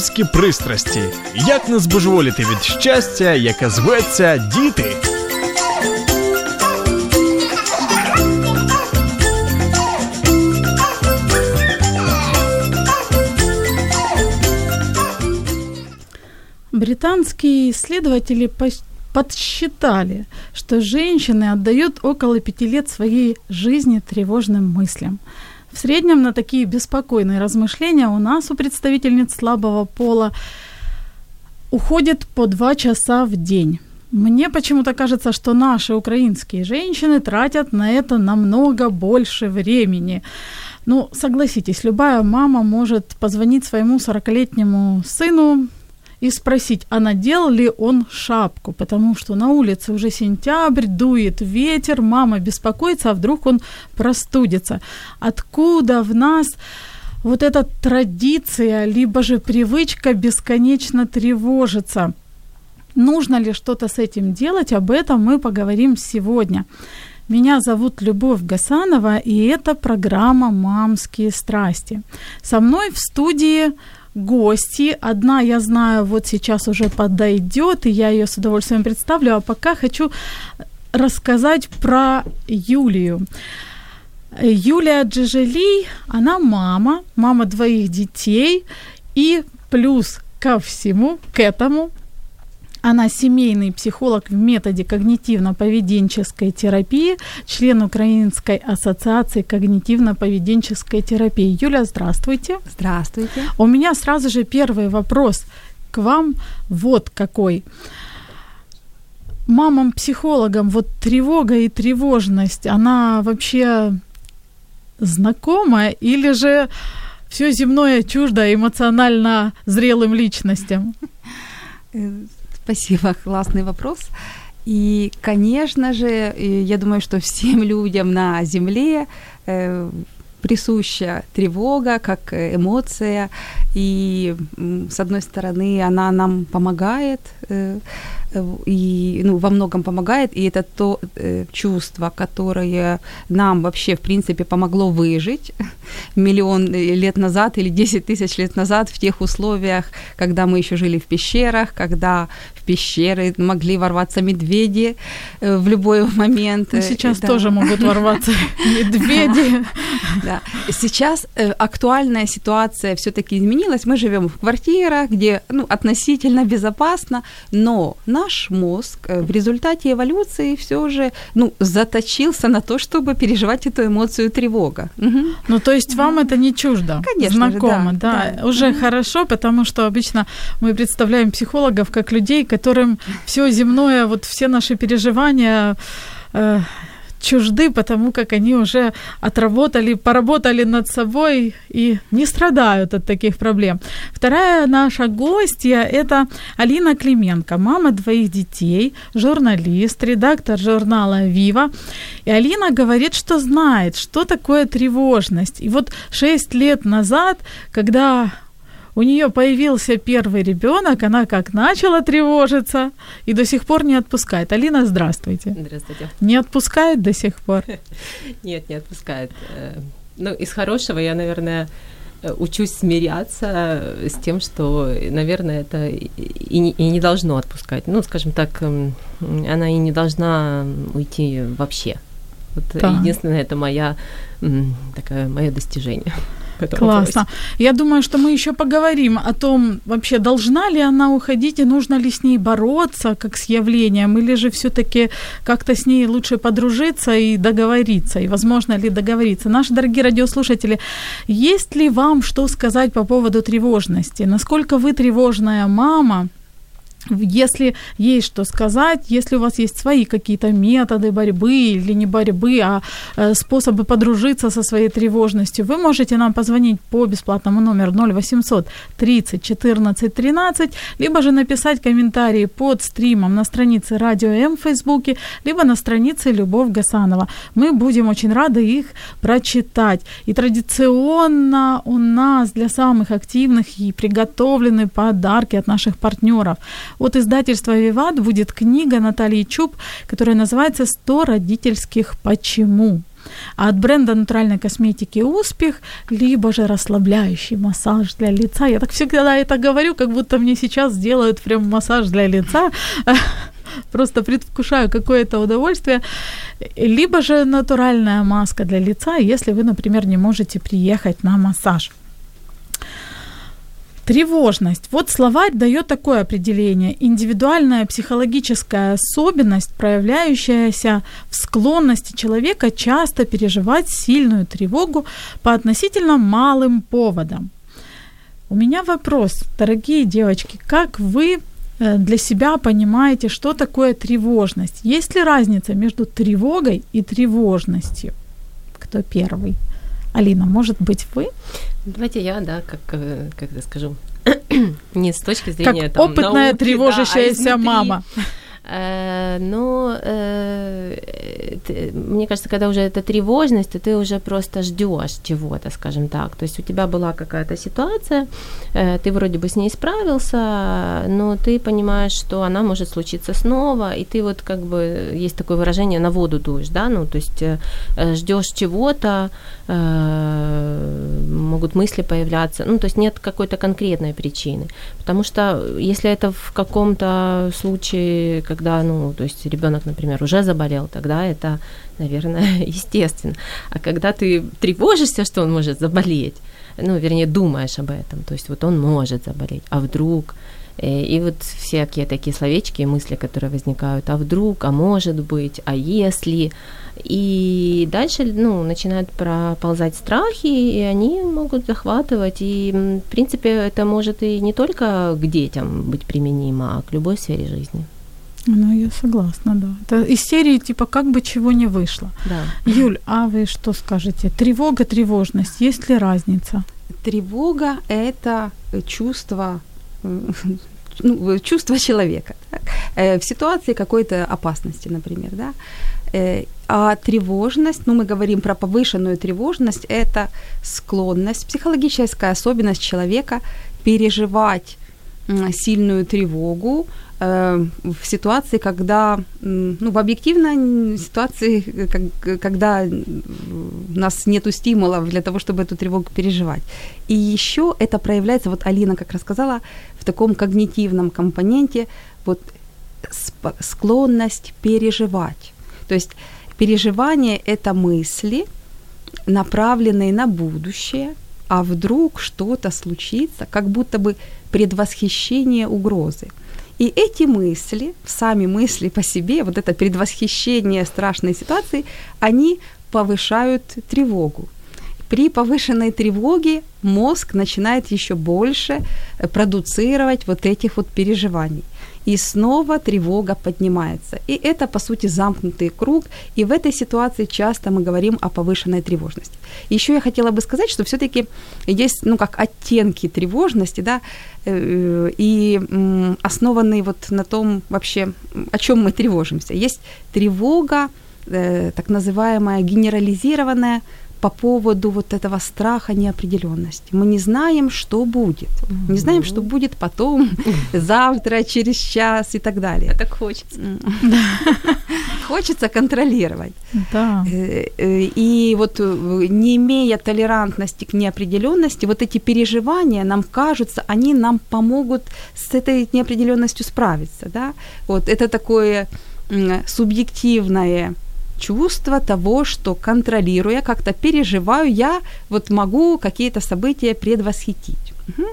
Мамські пристрасті. Як не збожеволіти від щастя, яке зветься діти. Британские исследователи пос- подсчитали, что женщины отдают около пяти лет своей жизни тревожным мыслям. в среднем на такие беспокойные размышления у нас, у представительниц слабого пола, уходит по два часа в день. Мне почему-то кажется, что наши украинские женщины тратят на это намного больше времени. Ну, согласитесь, любая мама может позвонить своему 40-летнему сыну и спросить, а надел ли он шапку, потому что на улице уже сентябрь, дует ветер, мама беспокоится, а вдруг он простудится. Откуда в нас вот эта традиция, либо же привычка бесконечно тревожиться? Нужно ли что-то с этим делать? Об этом мы поговорим сегодня. Меня зовут Любовь Гасанова, и это программа «Мамские страсти». Со мной в студии гости. Одна, я знаю, вот сейчас уже подойдет, и я ее с удовольствием представлю. А пока хочу рассказать про Юлию. Юлия Джижелий, она мама, мама двоих детей, и плюс ко всему, к этому, она семейный психолог в методе когнитивно-поведенческой терапии, член Украинской ассоциации когнитивно-поведенческой терапии. Юля, здравствуйте. Здравствуйте. У меня сразу же первый вопрос к вам вот какой. Мамам-психологам вот тревога и тревожность, она вообще знакома или же все земное чуждо эмоционально зрелым личностям? Спасибо, классный вопрос. И, конечно же, я думаю, что всем людям на Земле э, присуща тревога как эмоция, и с одной стороны она нам помогает, э, и ну, во многом помогает, и это то э, чувство, которое нам вообще, в принципе, помогло выжить миллион лет назад или 10 тысяч лет назад в тех условиях, когда мы еще жили в пещерах, когда в пещеры могли ворваться медведи э, в любой момент. Ну, сейчас да. тоже могут ворваться медведи. Да. Сейчас э, актуальная ситуация все-таки изменилась. Мы живем в квартирах, где ну, относительно безопасно, но наш мозг э, в результате эволюции все же ну, заточился на то, чтобы переживать эту эмоцию тревога. Угу. Ну, то есть вам это не чуждо? Конечно. Знакомо, же, да. да. Уже угу. хорошо, потому что обычно мы представляем психологов как людей, которым все земное, вот все наши переживания э, чужды, потому как они уже отработали, поработали над собой и не страдают от таких проблем. Вторая наша гостья – это Алина Клименко, мама двоих детей, журналист, редактор журнала «Вива». И Алина говорит, что знает, что такое тревожность. И вот шесть лет назад, когда у нее появился первый ребенок, она как начала тревожиться и до сих пор не отпускает. Алина, здравствуйте. Здравствуйте. Не отпускает до сих пор? Нет, не отпускает. Ну, из хорошего я, наверное, учусь смиряться с тем, что, наверное, это и не, и не должно отпускать. Ну, скажем так, она и не должна уйти вообще. Вот да. единственное, это моя такое мое достижение. Классно. Я думаю, что мы еще поговорим о том, вообще должна ли она уходить и нужно ли с ней бороться, как с явлением, или же все-таки как-то с ней лучше подружиться и договориться, и возможно ли договориться. Наши дорогие радиослушатели, есть ли вам что сказать по поводу тревожности? Насколько вы тревожная мама? Если есть что сказать, если у вас есть свои какие-то методы борьбы или не борьбы, а э, способы подружиться со своей тревожностью, вы можете нам позвонить по бесплатному номеру 0800 30 14 13, либо же написать комментарии под стримом на странице Радио М в Фейсбуке, либо на странице Любовь Гасанова. Мы будем очень рады их прочитать. И традиционно у нас для самых активных и приготовлены подарки от наших партнеров. От издательства «Виват» будет книга Натальи Чуб, которая называется «100 родительских почему». А от бренда натуральной косметики «Успех» либо же расслабляющий массаж для лица. Я так всегда это говорю, как будто мне сейчас сделают прям массаж для лица. Просто предвкушаю какое-то удовольствие. Либо же натуральная маска для лица, если вы, например, не можете приехать на массаж. Тревожность. Вот словарь дает такое определение. Индивидуальная психологическая особенность, проявляющаяся в склонности человека часто переживать сильную тревогу по относительно малым поводам. У меня вопрос, дорогие девочки, как вы э, для себя понимаете, что такое тревожность? Есть ли разница между тревогой и тревожностью? Кто первый? Алина, может быть, вы? Давайте я, да, как, э, как я скажу, не с точки зрения как там, опытная науки, тревожащаяся да, а мама. Э, но э, мне кажется, когда уже это тревожность, то ты уже просто ждешь чего-то, скажем так. То есть у тебя была какая-то ситуация, э, ты вроде бы с ней справился, но ты понимаешь, что она может случиться снова, и ты вот как бы есть такое выражение на воду дуешь, да, ну то есть ждешь чего-то, могут мысли появляться, ну то есть нет какой-то конкретной причины, потому что если это в каком-то случае когда, ну, то есть ребенок, например, уже заболел, тогда это, наверное, естественно. А когда ты тревожишься, что он может заболеть, ну, вернее, думаешь об этом, то есть вот он может заболеть, а вдруг, э, и вот всякие такие словечки и мысли, которые возникают, а вдруг, а может быть, а если, и дальше, ну, начинают проползать страхи, и они могут захватывать, и, в принципе, это может и не только к детям быть применимо, а к любой сфере жизни. Ну, я согласна, да. Это из серии типа как бы чего не вышло. Да. Юль, а вы что скажете? Тревога, тревожность, есть ли разница? Тревога – это чувство, ну, чувство человека так? Э, в ситуации какой-то опасности, например, да. Э, а тревожность, ну, мы говорим про повышенную тревожность, это склонность, психологическая особенность человека переживать сильную тревогу, Э, в ситуации, когда, ну, в объективной ситуации, когда у нас нет стимулов для того, чтобы эту тревогу переживать. И еще это проявляется, вот Алина как рассказала, в таком когнитивном компоненте, вот склонность переживать. То есть переживание – это мысли, направленные на будущее, а вдруг что-то случится, как будто бы предвосхищение угрозы – и эти мысли, сами мысли по себе, вот это предвосхищение страшной ситуации, они повышают тревогу. При повышенной тревоге мозг начинает еще больше э, продуцировать вот этих вот переживаний и снова тревога поднимается. И это, по сути, замкнутый круг, и в этой ситуации часто мы говорим о повышенной тревожности. Еще я хотела бы сказать, что все-таки есть, ну, как оттенки тревожности, да, э, и основанные вот на том вообще, о чем мы тревожимся. Есть тревога, э, так называемая генерализированная, по поводу вот этого страха неопределенности. Мы не знаем, что будет. Не знаем, что будет потом, завтра, через час и так далее. А так хочется. Хочется контролировать. Да. Э, э, и вот э, не имея толерантности к неопределенности, вот эти переживания нам кажутся, они нам помогут с этой неопределенностью справиться. Да? Вот это такое субъективное чувство того, что контролируя, как-то переживаю, я вот могу какие-то события предвосхитить. Угу.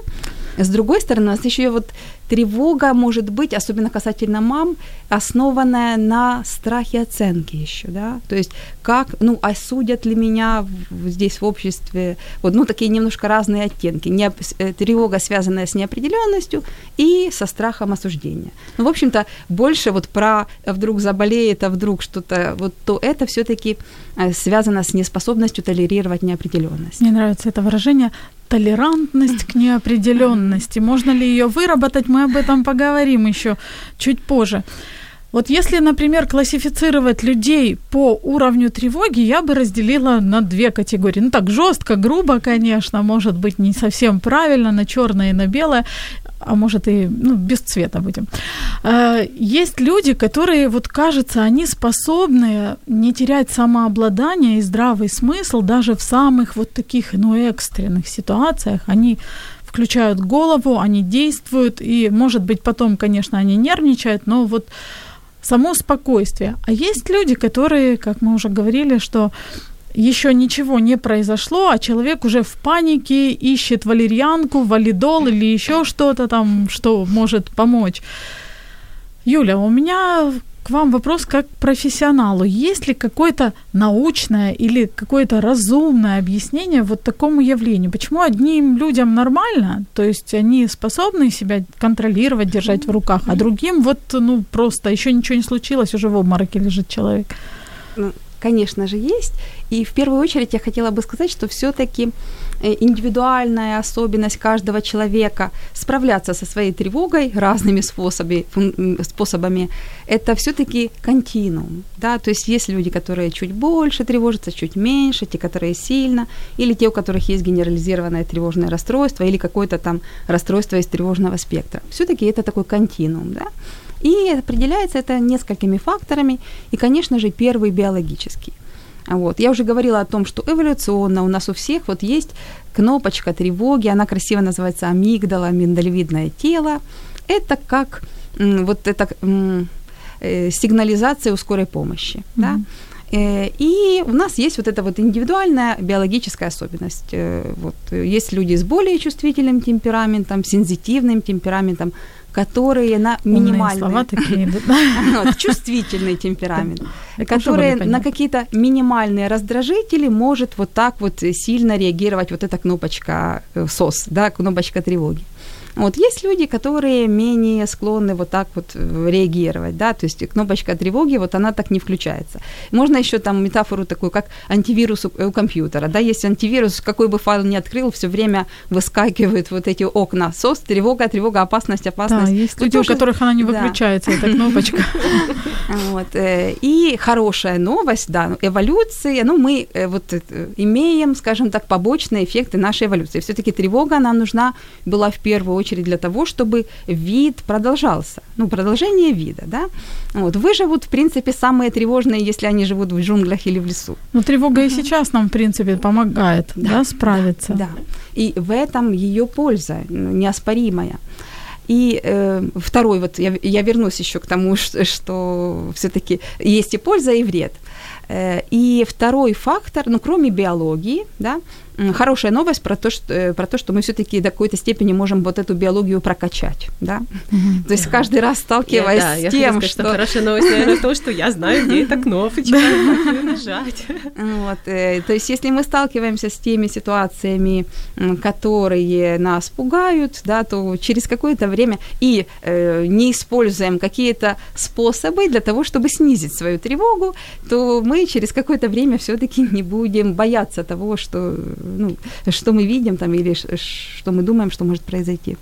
С другой стороны, у нас еще вот тревога может быть, особенно касательно мам, основанная на страхе оценки еще, да, то есть как, ну, осудят ли меня здесь в обществе, вот, ну, такие немножко разные оттенки, не, э, тревога, связанная с неопределенностью и со страхом осуждения. Ну, в общем-то, больше вот про вдруг заболеет, а вдруг что-то, вот то это все-таки э, связано с неспособностью толерировать неопределенность. Мне нравится это выражение толерантность к неопределенности. Можно ли ее выработать, мы об этом поговорим еще чуть позже. Вот если, например, классифицировать людей по уровню тревоги, я бы разделила на две категории. Ну так жестко, грубо, конечно, может быть не совсем правильно, на черное и на белое а может и ну, без цвета будем. А, есть люди, которые, вот кажется, они способны не терять самообладание и здравый смысл даже в самых вот таких, ну, экстренных ситуациях. Они включают голову, они действуют, и, может быть, потом, конечно, они нервничают, но вот само спокойствие. А есть люди, которые, как мы уже говорили, что еще ничего не произошло, а человек уже в панике ищет валерьянку, валидол или еще что-то там, что может помочь. Юля, у меня к вам вопрос как к профессионалу. Есть ли какое-то научное или какое-то разумное объяснение вот такому явлению? Почему одним людям нормально, то есть они способны себя контролировать, держать в руках, а другим вот, ну, просто еще ничего не случилось, уже в обмороке лежит человек? Конечно же, есть. И в первую очередь я хотела бы сказать, что все-таки э, индивидуальная особенность каждого человека справляться со своей тревогой разными способами, способами это все-таки континуум. Да? То есть есть люди, которые чуть больше тревожатся, чуть меньше, те, которые сильно, или те, у которых есть генерализированное тревожное расстройство, или какое-то там расстройство из тревожного спектра. Все-таки это такой континуум. Да? И определяется это несколькими факторами, и, конечно же, первый биологический. Вот. Я уже говорила о том, что эволюционно у нас у всех вот есть кнопочка тревоги, она красиво называется амигдала, миндалевидное тело. Это как вот это э, сигнализация у скорой помощи. Mm-hmm. Да? Э, и у нас есть вот эта вот индивидуальная биологическая особенность. Э, вот, есть люди с более чувствительным темпераментом, сензитивным темпераментом, которые на слова такие, чувствительный темперамент, которые на какие-то минимальные раздражители может вот так вот сильно реагировать вот эта кнопочка э, СОС, да, кнопочка тревоги. Вот есть люди, которые менее склонны вот так вот э, реагировать, да, то есть кнопочка тревоги, вот она так не включается. Можно еще там метафору такую, как антивирус у, у компьютера, да, есть антивирус, какой бы файл ни открыл, все время выскакивают вот эти окна, СОС, тревога, тревога, опасность, опасность. Да, есть люди, у которых она не выключается, эта кнопочка. Вот, э, и хорошая новость, да, эволюция, ну, мы э, вот имеем, скажем так, побочные эффекты нашей эволюции. Все-таки тревога, нам нужна была в первую очередь для того, чтобы вид продолжался. Ну, продолжение вида, да. Вот. Выживут, в принципе, самые тревожные, если они живут в джунглях или в лесу. Ну, тревога uh-huh. и сейчас нам, в принципе, помогает, да, да справиться. Да, да. И в этом ее польза неоспоримая. И э, второй, вот я, я вернусь еще к тому, что, что все-таки есть и польза, и вред. Э, и второй фактор, ну, кроме биологии, да, хорошая новость про то, что, э, про то, что мы все-таки до какой-то степени можем вот эту биологию прокачать, да. Mm-hmm. То есть каждый раз сталкиваясь я, да, с тем, сказать, что... что... Хорошая новость, наверное, то, что я знаю, где эта кнопочка, нажать. Вот, э, то есть если мы сталкиваемся с теми ситуациями, которые нас пугают, да, то через какое-то время и э, не используем какие-то способы для того, чтобы снизить свою тревогу, то мы через какое-то время все-таки не будем бояться того, что ну, что мы видим там или что мы думаем, что может произойти.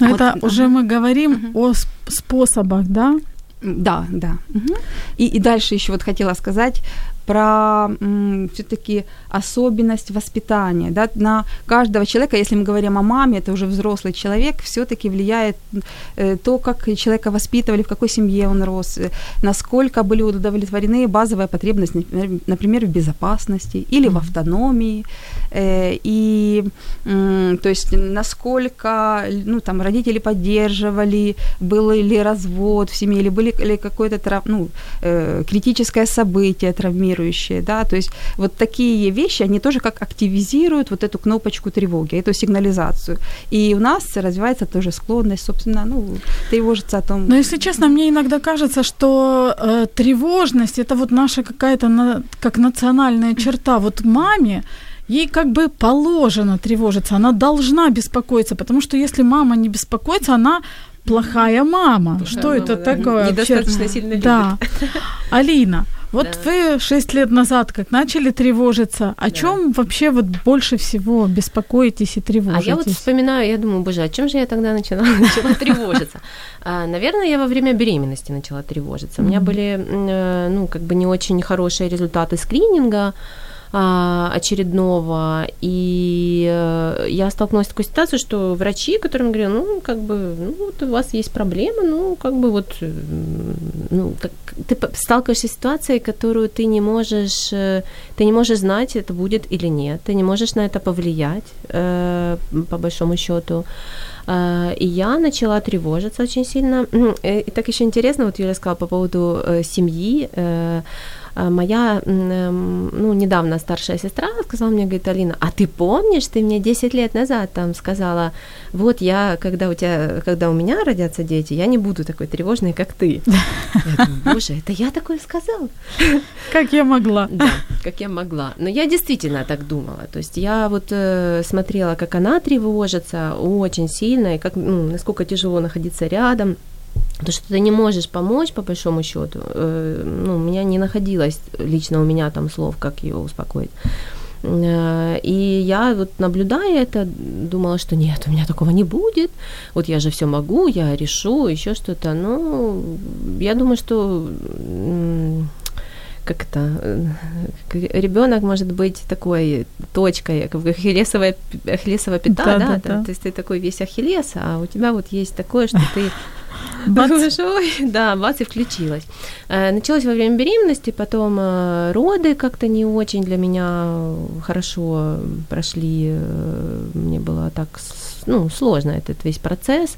Но вот, это да. уже мы говорим угу. о способах, да? Да, да. Угу. И, и дальше еще вот хотела сказать про все-таки особенность воспитания. Да? На каждого человека, если мы говорим о маме, это уже взрослый человек, все-таки влияет э, то, как человека воспитывали, в какой семье он рос, э, насколько были удовлетворены базовые потребности, например, в безопасности или mm-hmm. в автономии. Э, и, то есть, насколько, ну, там, родители поддерживали, был ли развод в семье, или были ли какое-то, ну, э, критическое событие травмирующее, да, то есть вот такие вещи, они тоже как активизируют вот эту кнопочку тревоги, эту сигнализацию. И у нас развивается тоже склонность, собственно, ну, тревожиться о том. Но если честно, мне иногда кажется, что э, тревожность это вот наша какая-то на, как национальная черта. Вот маме ей как бы положено тревожиться, она должна беспокоиться, потому что если мама не беспокоится, она плохая мама. Плохая что мама, это да. такое? Недостаточно вообще? сильно Да. Алина, вот Да. вы шесть лет назад как начали тревожиться, о Да. чем вообще вот больше всего беспокоитесь и А тревожитесь? я вот вспоминаю, я думаю, боже, о чем же я тогда начала, начала тревожиться? А, наверное, я во время беременности начала тревожиться. У меня были, э, ну, как бы не очень хорошие результаты скрининга а, очередного, и э, я столкнулась с такой ситуацией, что врачи, которым говорили, ну, как бы, ну, вот у вас есть проблемы, ну, как бы вот, м, ну, как, ты сталкиваешься с ситуацией, которую ты не можешь, э, ты не можешь знать, это будет или нет, ты не можешь на это повлиять, э, по большому счету. Э, И я начала тревожиться очень сильно. Э, И так еще интересно, вот Юля сказала по поводу э, семьи. А Моя, эм, ну, недавно старшая сестра сказала мне, говорит, Алина, а ты помнишь, ты мне 10 лет назад там сказала, вот я, когда у тебя, когда у меня родятся дети, я не буду такой тревожной, как ты. Я думаю, боже, это я такое сказала? Как я могла? Да, как я могла. Но я действительно так думала. То есть я вот э, смотрела, как она тревожится очень сильно, и как, ну, насколько тяжело находиться рядом. То, что ты не можешь помочь, по большому счету, э, ну, у меня не находилось лично у меня там слов, как ее успокоить. Э, И я вот наблюдая это, думала, что нет, у меня такого не будет. Вот я же все могу, я решу, еще что-то. Ну, я думаю, что как это, ребенок может быть такой точкой, как бы ахиллесовая, ахиллесова пята, да, да, да, да. то есть ты такой весь ахиллес, а у тебя вот есть такое, что ты Бац. да, бац, и включилась. Э, Началось во время беременности, потом э, роды как-то не очень для меня хорошо прошли, э, мне было так, ну, сложно этот весь процесс.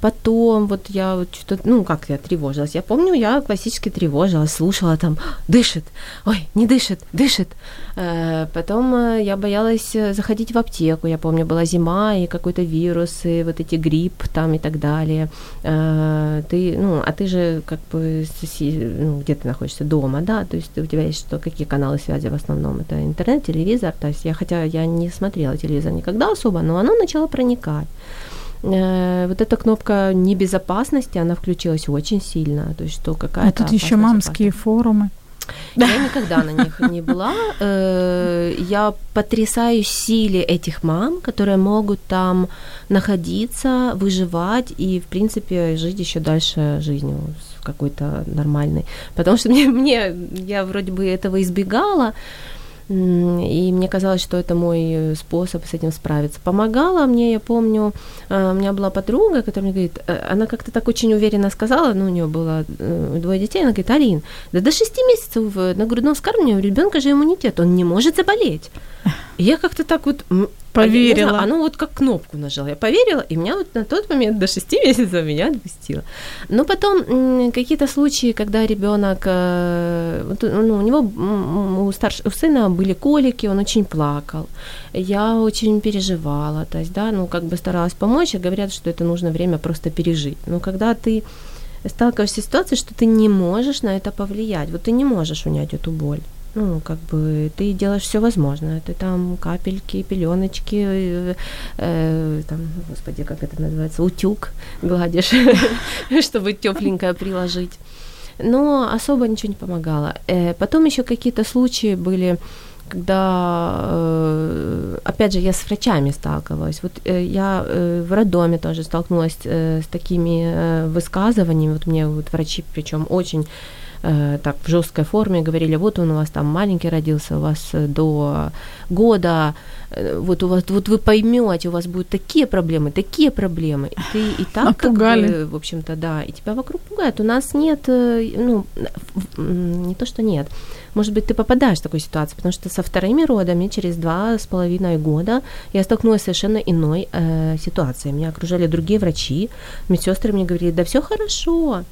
Потом вот я вот что-то, ну, как я тревожилась, я помню, я классически тревожилась, слушала там, дышит, ой, не дышит, дышит. Э, Потом э, я боялась э, заходить в аптеку, я помню, была зима, и какой-то вирус, и вот эти грипп там и так далее. Ты, ну, а ты же как бы, ну, где ты находишься, дома, да, то есть у тебя есть что, какие каналы связи в основном, это интернет, телевизор, то есть я, хотя я не смотрела телевизор никогда особо, но оно начало проникать. Вот эта кнопка небезопасности, она включилась очень сильно, то есть что какая-то А тут еще опасность, мамские форумы. Я никогда на них не была. Э, Я потрясаюсь силе этих мам, которые могут там находиться, выживать и, в принципе, жить еще дальше жизнью какой-то нормальной. Потому что мне, мне я вроде бы этого избегала, и мне казалось, что это мой э, способ с этим справиться. Помогала мне, я помню, э, у меня была подруга, которая мне говорит, э, она как-то так очень уверенно сказала, ну, у нее было э, двое детей, она говорит, Алин, да до шести месяцев на грудном вскармливании у ребенка же иммунитет, он не может заболеть. И я как-то так вот... м, а Поверила. знаю, Оно вот как кнопку нажала. Я поверила, и меня вот на тот момент до шести месяцев меня отпустило. Но потом какие-то случаи, когда ребенок, ну, у него, у, старш... у сына были колики, он очень плакал. Я очень переживала, то есть, да, ну, как бы старалась помочь, и говорят, что это нужно время просто пережить. Но когда ты сталкиваешься с ситуацией, что ты не можешь на это повлиять, вот ты не можешь унять эту боль. Ну, как бы ты делаешь все возможное. Ты там капельки, пеленочки, э, э, там, господи, как это называется, утюг гладишь, чтобы тепленькое приложить. Но особо ничего не помогало. Э, Потом еще какие-то случаи были, когда, э, опять же, я с врачами сталкивалась. Вот э, я в роддоме тоже столкнулась с такими высказываниями. Вот мне вот врачи, причем очень э, так в жесткой форме говорили, вот он у вас там маленький родился, у вас э, до года, э, вот у вас, вот вы поймете, у вас будут такие проблемы, такие проблемы, и ты и так как Напугали. бы, в общем-то, да, и тебя вокруг пугают. У нас нет, э, ну, не то что нет, может быть, ты попадаешь в такую ситуацию, потому что со вторыми родами через два с половиной года я столкнулась с совершенно иной э, ситуацией. Меня окружали другие врачи, медсестры мне говорили, да все хорошо,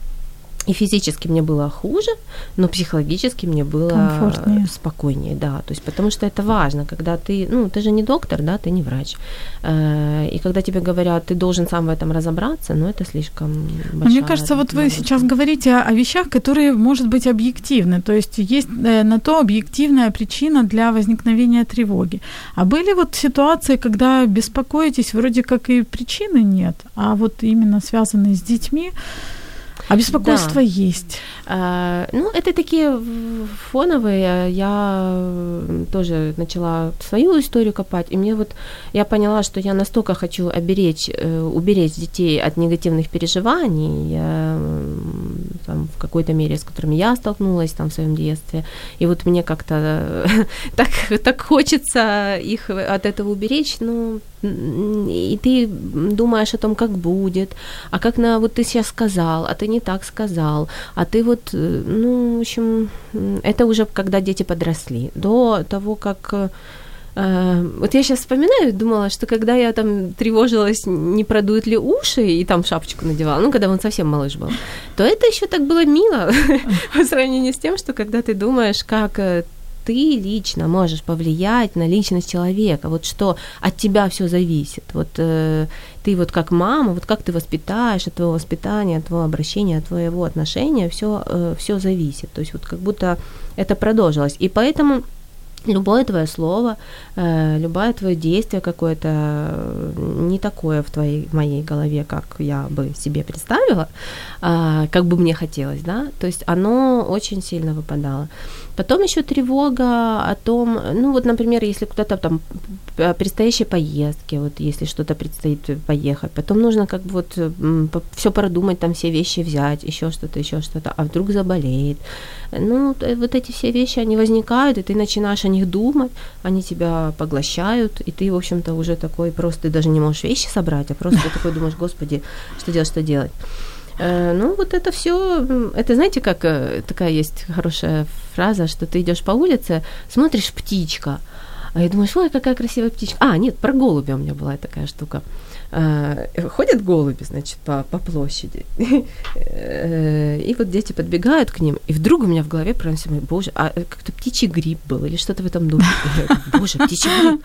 и физически мне было хуже, но психологически мне было Комфортнее. спокойнее, да. То есть потому что это важно, когда ты, ну, ты же не доктор, да, ты не врач. Э, И когда тебе говорят, ты должен сам в этом разобраться, ну, это слишком большая Мне кажется, вот вы сейчас говорите о, о вещах, которые, может быть, объективны. То есть есть э, на то объективная причина для возникновения тревоги. А были вот ситуации, когда беспокоитесь, вроде как и причины нет, а вот именно связанные с детьми, а беспокойство есть. А, Ну, это такие фоновые. Я тоже начала свою историю копать, и мне вот я поняла, что я настолько хочу оберечь, э, уберечь детей от негативных переживаний, я, там, в какой-то мере, с которыми я столкнулась там в своем детстве, и вот мне как-то так, так хочется их от этого уберечь, м, и ты думаешь о том, как будет, а как на вот ты сейчас сказал, а ты не так сказал, а ты вот, э, ну, в общем, это уже когда дети подросли. До того, как э, вот я сейчас вспоминаю, думала, что когда я там тревожилась, не продуют ли уши, и там шапочку надевала, ну, когда он совсем малыш был, то это еще так было мило по сравнению с тем, что когда ты думаешь, как э, ты лично можешь повлиять на личность человека, вот что от тебя все зависит. Вот э, ты вот как мама, вот как ты воспитаешь, от твоего воспитания, от твоего обращения, от твоего отношения, все, э, все зависит. То есть вот как будто это продолжилось. И поэтому любое твое слово, э, любое твое действие какое-то э, не такое в твоей, в моей голове, как я бы себе представила, а, как бы мне хотелось, да, то есть оно очень сильно выпадало. Потом еще тревога о том, ну вот, например, если куда-то там предстоящие поездки, вот если что-то предстоит поехать, потом нужно как бы вот все продумать, там все вещи взять, еще что-то, еще что-то, а вдруг заболеет. Ну, т- вот эти все вещи, они возникают, и ты начинаешь о них думать, они тебя поглощают, и ты, в общем-то, уже такой просто, ты даже не можешь вещи собрать, а просто такой думаешь, господи, что делать, что делать. Э, Ну, вот это все, это знаете, как э, такая есть хорошая фраза, что ты идешь по улице, смотришь птичка, а я думаешь, ой, какая красивая птичка. А, нет, про голубя у меня была такая штука. Э, Ходят голуби, значит, по, по площади. Э, И вот дети подбегают к ним, и вдруг у меня в голове проносится, боже, а как-то птичий гриб был или что-то в этом духе. Боже, птичий гриб,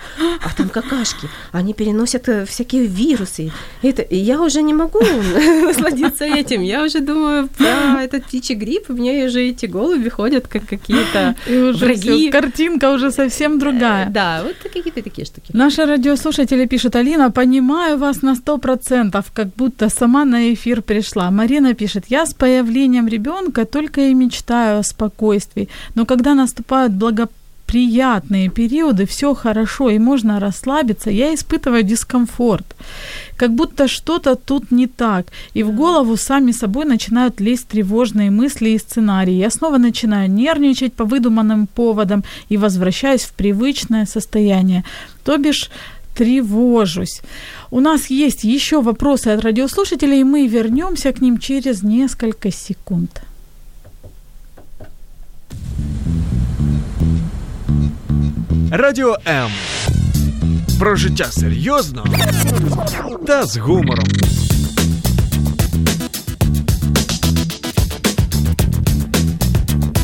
а там какашки, они переносят э, всякие вирусы. И, это, и я уже не могу насладиться этим. Я уже думаю про этот птичий гриб, у меня уже эти голуби ходят как какие-то враги. картинка уже совсем другая. Э, Да, вот какие-то такие штуки. Наши радиослушатели пишут, Алина, понимаю вас на сто процентов, как будто сама на эфир пришла. Марина пишет, я с появлением ребенка только и мечтаю о спокойствии, но когда наступают благоприятные периоды, все хорошо и можно расслабиться, я испытываю дискомфорт. Как будто что-то тут не так, и в голову сами собой начинают лезть тревожные мысли и сценарии. Я снова начинаю нервничать по выдуманным поводам и возвращаюсь в привычное состояние. То бишь тревожусь. У нас есть еще вопросы от радиослушателей, и мы вернемся к ним через несколько секунд. Радіо М. Про життя серйозно та з гумором.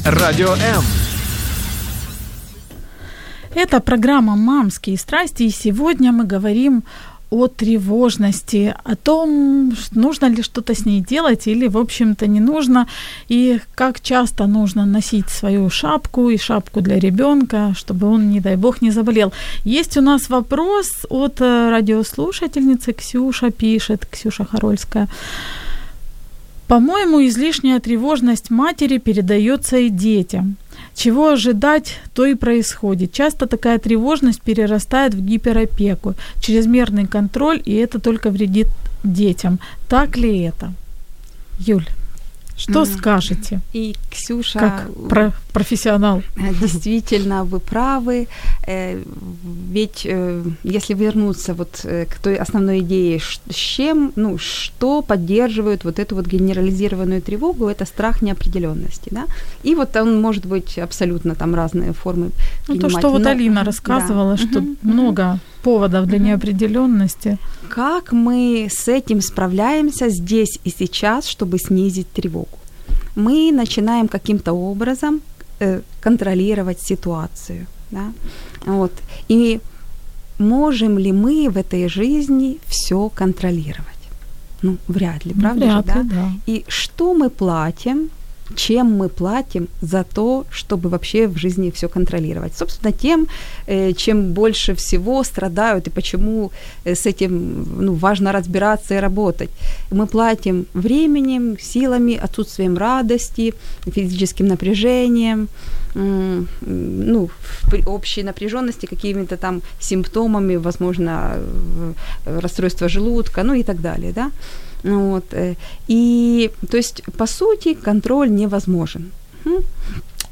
Радіо М. Это программа «Мамские страсти», и сегодня мы говорим о тревожности, о том, нужно ли что-то с ней делать или, в общем-то, не нужно, и как часто нужно носить свою шапку и шапку для ребенка, чтобы он, не дай бог, не заболел. Есть у нас вопрос от э, радиослушательницы Ксюша пишет, Ксюша Харольская. По-моему, излишняя тревожность матери передается и детям. Чего ожидать, то и происходит. Часто такая тревожность перерастает в гиперопеку, чрезмерный контроль, и это только вредит детям. Так ли это? Юль, что М. скажете? И Ксюша Как про профессионал. Действительно, вы правы. Э, Ведь э, если вернуться вот э, к той основной идее, с чем, ну, что поддерживает вот эту вот генерализированную тревогу, это страх неопределенности, да? И вот он может быть абсолютно там разные формы. Ну, то, что вот Алина рассказывала, да. что мгм. много поводов для неопределенности. Как мы с этим справляемся здесь и сейчас, чтобы снизить тревогу? Мы начинаем каким-то образом э, контролировать ситуацию. Да? Вот. И можем ли мы в этой жизни все контролировать? Ну, вряд ли, правда же, вряд да? ли, да. И что мы платим, чем мы платим за то, чтобы вообще в жизни все контролировать? Собственно, тем, э, чем больше всего страдают и почему э, с этим ну, важно разбираться и работать. Мы платим временем, силами, отсутствием радости, физическим напряжением, ну, общей напряженности, какими-то там симптомами, возможно, э, расстройство желудка, ну и так далее, да. Ну Вот. э, И, то есть, по сути, контроль невозможен.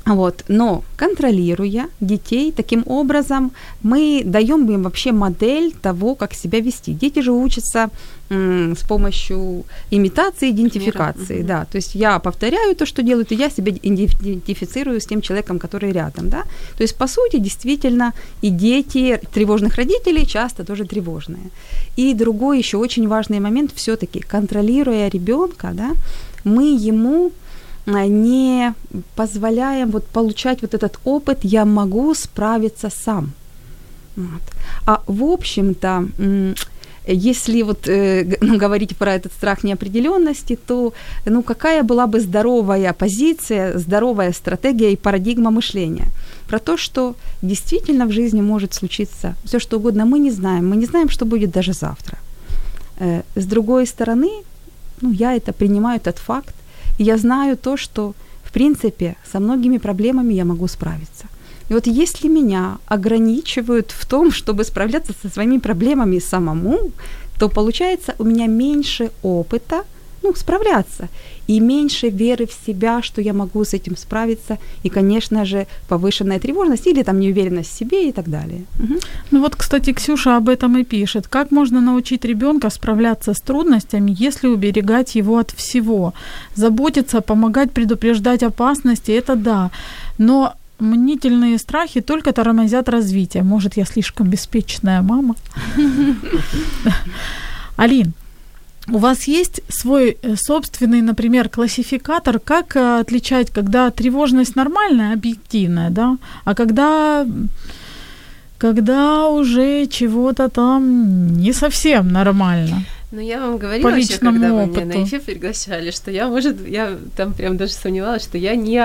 Вот. Но контролируя детей таким образом, мы даем им вообще модель того, как себя вести. Дети же учатся м, с помощью имитации, идентификации. Да. То есть я повторяю то, что делают, и я себя идентифицирую с тем человеком, который рядом. Да? То есть, по сути, действительно, и дети тревожных родителей часто тоже тревожные. И другой еще очень важный момент все-таки, контролируя ребенка, да, мы ему не позволяем вот получать вот этот опыт, я могу справиться сам. Вот. А в общем-то, если вот э, ну, говорить про этот страх неопределенности, то ну какая была бы здоровая позиция, здоровая стратегия и парадигма мышления? Про то, что действительно в жизни может случиться все что угодно, мы не знаем, мы не знаем, что будет даже завтра. Э, С другой стороны, ну, я это принимаю, этот факт, и я знаю то, что, в принципе, со многими проблемами я могу справиться. И вот если меня ограничивают в том, чтобы справляться со своими проблемами самому, то получается у меня меньше опыта, ну, справляться, и меньше веры в себя, что я могу с этим справиться, и, конечно же, повышенная тревожность или там неуверенность в себе и так далее. Мгм. Ну вот, кстати, Ксюша об этом и пишет. Как можно научить ребенка справляться с трудностями, если уберегать его от всего? Заботиться, помогать, предупреждать опасности – это да. Но мнительные страхи только тормозят развитие. Может, я слишком беспечная мама? Алин, у вас есть свой э, собственный, например, классификатор, как э, отличать, когда тревожность нормальная, объективная, да, а когда когда уже чего-то там не совсем нормально. Ну, я вам говорила По личному когда вы меня опыту. на эфир приглашали, что я, может, я там прям даже сомневалась, что я не,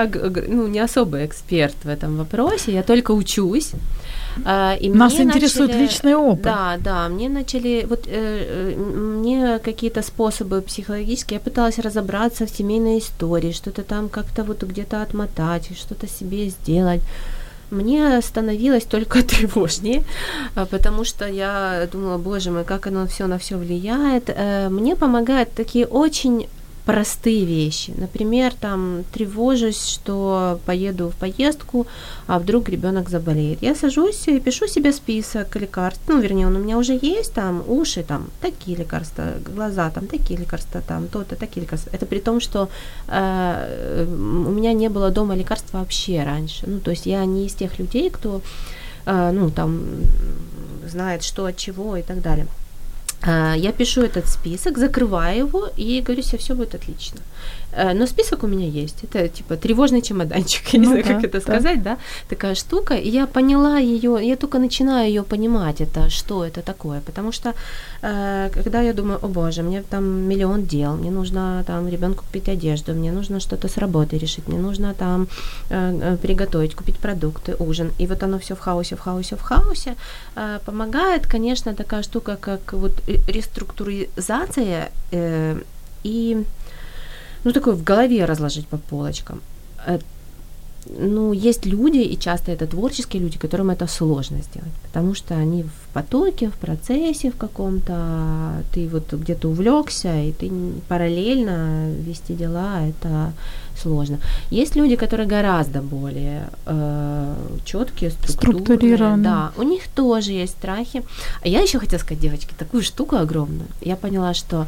ну, не особый эксперт в этом вопросе, я только учусь. А, и Нас интересует начали- личный опыт. Да, да, мне начали, вот э, э, мне какие-то способы психологические, я пыталась разобраться в семейной истории, что-то там как-то вот где-то отмотать, что-то себе сделать. Мне становилось только тревожнее, а, потому что я думала, боже мой, как оно все на все влияет. Э, Мне помогают такие очень простые вещи. Например, там тревожусь, что поеду в поездку, а вдруг ребенок заболеет. Я сажусь и пишу себе список лекарств. Ну, вернее, он у меня уже есть, там уши, там такие лекарства, глаза, там такие лекарства, там то-то, такие лекарства. Это при том, что э, у меня не было дома лекарств вообще раньше. Ну, то есть я не из тех людей, кто, э, ну, там, знает, что от чего и так далее. А, Я пишу этот список, закрываю его и говорю себе, все будет отлично. Э, Но список у меня есть. Это типа тревожный чемоданчик. Я не Ну знаю, да, как это да. сказать, да? Такая штука. И я поняла ее, я только начинаю ее понимать, это что это такое. Потому что э, когда я думаю, о боже, мне там миллион дел, мне нужно там ребенку купить одежду, мне нужно что-то с работы решить, мне нужно там э, э, приготовить, купить продукты, ужин. И вот оно все в хаосе, в хаосе, в хаосе. Э, Помогает, конечно, такая штука, как вот ре- реструктуризация э, и ну такое в голове разложить по полочкам. Ну, есть люди, и часто это творческие люди, которым это сложно сделать, потому что они в потоке, в процессе в каком-то, ты вот где-то увлекся, и ты параллельно вести дела, это сложно. Есть люди, которые гораздо более э, четкие, структурированные. Да, у них тоже есть страхи. А я еще хотела сказать, девочки, такую штуку огромную. Я поняла, что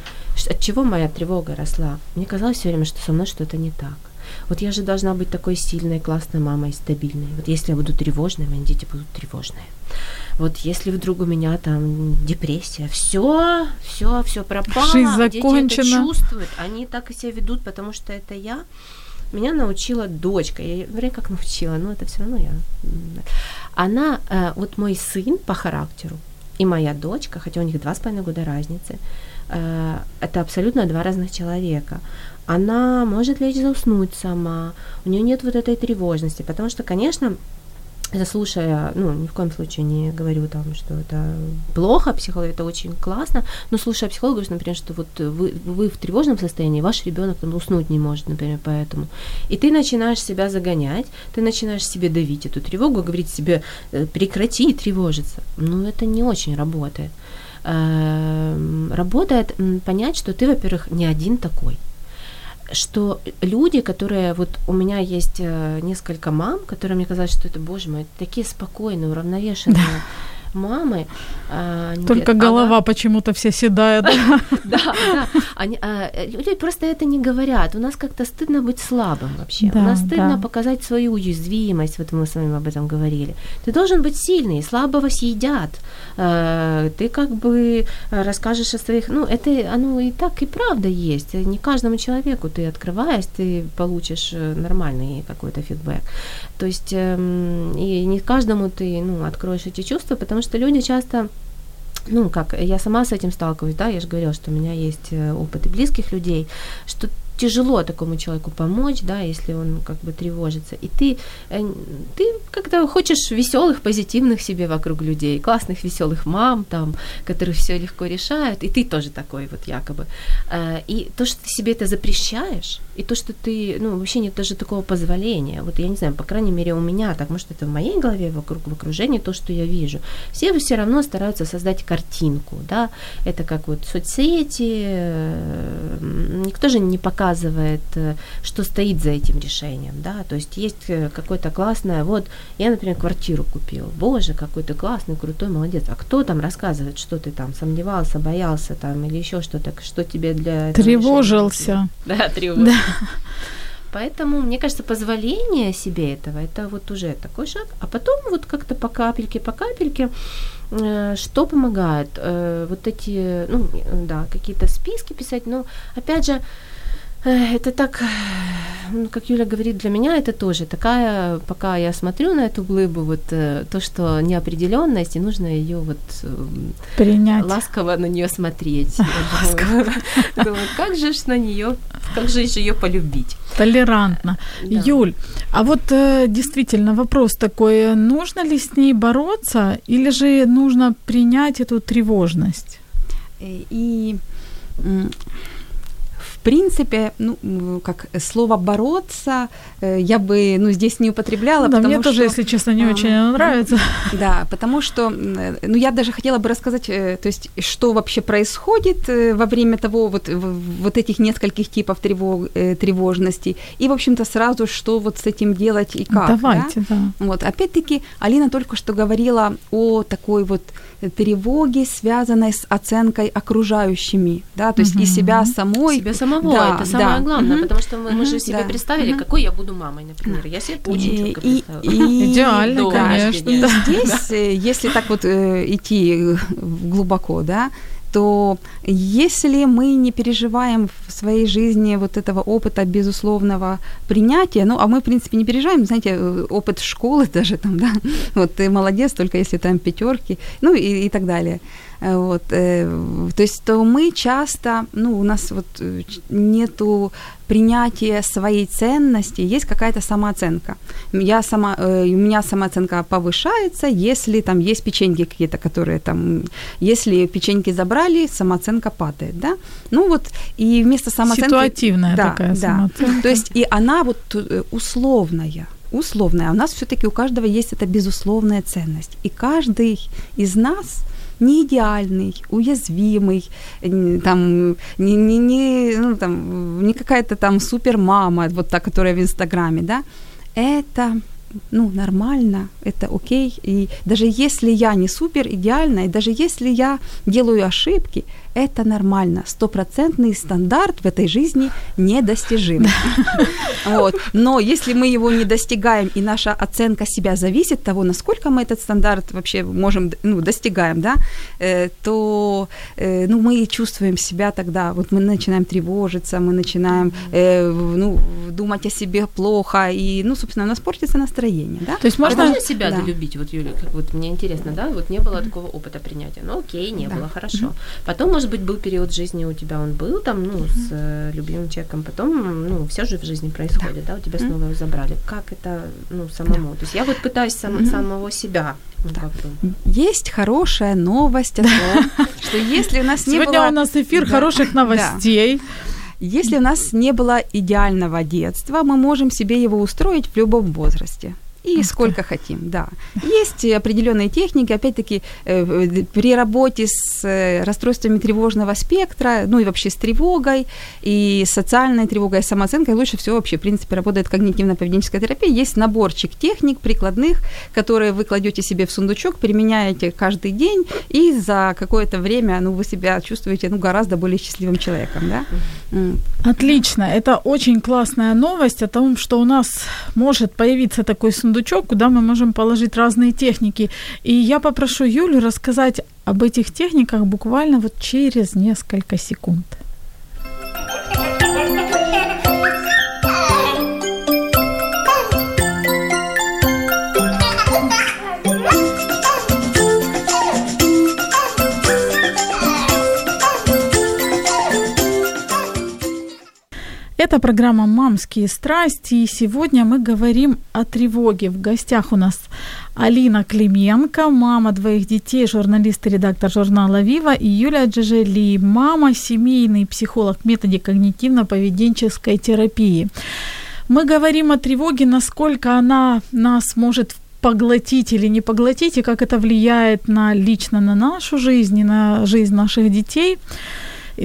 от чего моя тревога росла. Мне казалось все время, что со мной что-то не так. Вот я же должна быть такой сильной, классной мамой, стабильной. Вот если я буду тревожной, мои дети будут тревожные. Вот если вдруг у меня там депрессия, все, все, все пропало. Жизнь закончена. Дети это чувствуют, они так и себя ведут, потому что это я. Меня научила дочка. Я, вроде как научила, но это все равно я. Она, э, вот мой сын по характеру и моя дочка, хотя у них два с половиной года разницы, э, это абсолютно два разных человека она может лечь заснуть сама, у нее нет вот этой тревожности, потому что, конечно, это слушая, ну, ни в коем случае не говорю там, что это плохо, психолог это очень классно, но слушая психолога, например, что вот вы, вы в тревожном состоянии, ваш ребенок там уснуть не может, например, поэтому. И ты начинаешь себя загонять, ты начинаешь себе давить эту тревогу, говорить себе, «Э, прекрати тревожиться. Ну, это не очень работает. Эм, работает понять, что ты, во-первых, не один такой – что люди, которые, вот у меня есть э, несколько мам, которые мне казалось, что это, боже мой, такие спокойные, уравновешенные, мамы. А, Только говорят, голова она... почему-то вся седая. Да, да. А, люди просто это не говорят. У нас как-то стыдно быть слабым вообще. У нас стыдно показать свою уязвимость. Вот мы с вами об этом говорили. Ты должен быть сильный, слабого съедят. А, ты как бы расскажешь о своих... Ну, это оно и так, и правда есть. Не каждому человеку ты открываешь, ты получишь э, нормальный какой-то фидбэк. То есть эм, и не каждому ты ну, откроешь эти чувства, потому что люди часто ну, как, я сама с этим сталкиваюсь, да, я же говорила, что у меня есть э, опыт и близких людей, что тяжело такому человеку помочь, да, если он как бы тревожится. И ты, э, ты как-то хочешь веселых, позитивных себе вокруг людей, классных, веселых мам, там, которые все легко решают, и ты тоже такой вот якобы. Э, и то, что ты себе это запрещаешь, и то, что ты, ну, вообще нет даже такого позволения. Вот я не знаю, по крайней мере, у меня так, может, это в моей голове, вокруг, в окружении, то, что я вижу. Все все равно стараются создать картинку, да, это как вот соцсети, э, никто же не показывает э, что стоит за этим решением, да, то есть есть э, какое-то классное, вот, я, например, квартиру купил, боже, какой ты классный, крутой, молодец, а кто там рассказывает, что ты там сомневался, боялся там или еще что-то, что тебе для Тревожился. Да, тревожился. Поэтому, мне кажется, позволение себе этого, это вот уже такой шаг, а потом вот как-то по капельке, по капельке, э, что помогает? Вот эти, ну, да, какие-то списки писать, но, опять же, это так, ну, как Юля говорит, для меня это тоже такая, пока я смотрю на эту глыбу, вот э, то, что неопределенность, и нужно ее вот эм, принять, ласково на нее смотреть. Думаю, как же на нее, как же ее полюбить? Толерантно. Да. Юль, а вот э, действительно вопрос такой, нужно ли с ней бороться, или же нужно принять эту тревожность? Э, и принципе, ну, как слово бороться, э, я бы, ну, здесь не употребляла. Да, мне что, тоже, если честно, не очень нравится. Да, потому что, э, ну, я даже хотела бы рассказать, э, то есть, что вообще происходит во время того, вот, вот этих нескольких типов тревог, тревожности, и, в общем-то, сразу, что вот с этим делать и как. Давайте, да. да. Вот, опять-таки, Алина только что говорила о такой вот тревоги, связанной с оценкой окружающими, да, то есть угу. и себя самой. Себя самого, да, это самое да. главное, угу. потому что мы, мы же себе да. представили, угу. какой я буду мамой, например. Я себе очень и, четко представила. И, Идеально, конечно. И здесь, э, если так вот э, идти глубоко, да, то если мы не переживаем в своей жизни вот этого опыта безусловного принятия, ну, а мы, в принципе, не переживаем, знаете, э, опыт школы даже там, да, вот ты молодец, только если там пятерки, ну, и, и так далее. Э, вот, э, то есть, то мы часто, ну, у нас вот э, нету принятия своей ценности, есть какая-то самооценка. Я сама, у меня самооценка повышается, если там есть печеньки какие-то, которые там, если печеньки забрали, самооценка падает, да? Ну вот, и вместо самооценки... Ситуативная да, такая да. самооценка. То есть, и она вот условная, условная. А у нас все-таки у каждого есть эта безусловная ценность. И каждый из нас не идеальный, уязвимый, там, не, не, не, ну, там, не какая-то там супер мама, вот та, которая в Инстаграме, да, это ну, нормально, это окей. И даже если я не супер идеальна, и даже если я делаю ошибки, это нормально. Стопроцентный стандарт в этой жизни недостижим. Вот. Но если мы его не достигаем, и наша оценка себя зависит от того, насколько мы этот стандарт вообще можем, ну, достигаем, да, э, то э, ну, мы чувствуем себя тогда, вот мы начинаем тревожиться, мы начинаем э, ну, думать о себе плохо, и, ну, собственно, у нас портится настроение, да. То есть можно, можно себя да. долюбить, вот, Юля, как вот мне интересно, да, вот не было такого опыта принятия, ну, окей, не да. было, хорошо. Потом, может быть, был период жизни у тебя, он был там, ну, с э, любимым человеком, потом, ну, все же в жизни происходит, да, да у тебя снова его забрали. Как это, ну, самому? Да. То есть я вот пытаюсь сам, самого себя ну, да. Есть хорошая новость о том, что если у нас не было... Сегодня у нас эфир хороших новостей. Если у нас не было идеального детства, мы можем себе его устроить в любом возрасте и Ах сколько хотим, да. Есть определенные техники, опять-таки, э, при работе с э, расстройствами тревожного спектра, ну и вообще с тревогой, и социальной тревогой, и самооценкой лучше всего вообще, в принципе, работает когнитивно-поведенческая терапия. Есть наборчик техник прикладных, которые вы кладете себе в сундучок, применяете каждый день, и за какое-то время, ну, вы себя чувствуете, ну, гораздо более счастливым человеком, да. Отлично, это очень классная новость о том, что у нас может появиться такой сундучок, сундучок, куда мы можем положить разные техники. И я попрошу Юлю рассказать об этих техниках буквально вот через несколько секунд. Это программа «Мамские страсти», и сегодня мы говорим о тревоге. В гостях у нас Алина Клименко, мама двоих детей, журналист и редактор журнала «Вива», и Юлия Джежели, мама, семейный психолог в методе когнитивно-поведенческой терапии. Мы говорим о тревоге, насколько она нас может поглотить или не поглотить, и как это влияет на лично на нашу жизнь и на жизнь наших детей –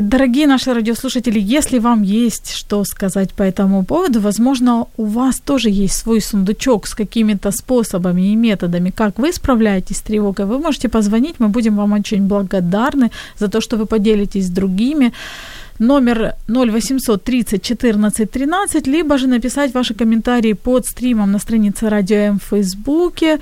Дорогие наши радиослушатели, если вам есть что сказать по этому поводу, возможно, у вас тоже есть свой сундучок с какими-то способами и методами, как вы справляетесь с тревогой, вы можете позвонить, мы будем вам очень благодарны за то, что вы поделитесь с другими номер 0800 30 14 13, либо же написать ваши комментарии под стримом на странице Радио М в Фейсбуке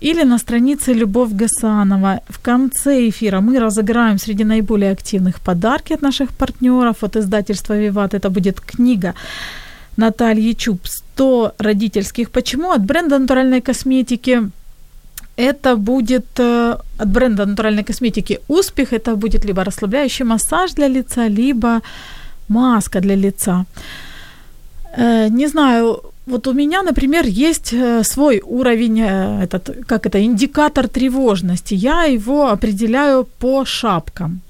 или на странице Любовь Гасанова. В конце эфира мы разыграем среди наиболее активных подарки от наших партнеров, от издательства «Виват». Это будет книга Натальи Чуб «100 родительских почему» от бренда натуральной косметики это будет э, от бренда натуральной косметики «Успех». Это будет либо расслабляющий массаж для лица, либо маска для лица. Э, не знаю, вот у меня, например, есть э, свой уровень, этот, как это, индикатор тревожности. Я его определяю по шапкам.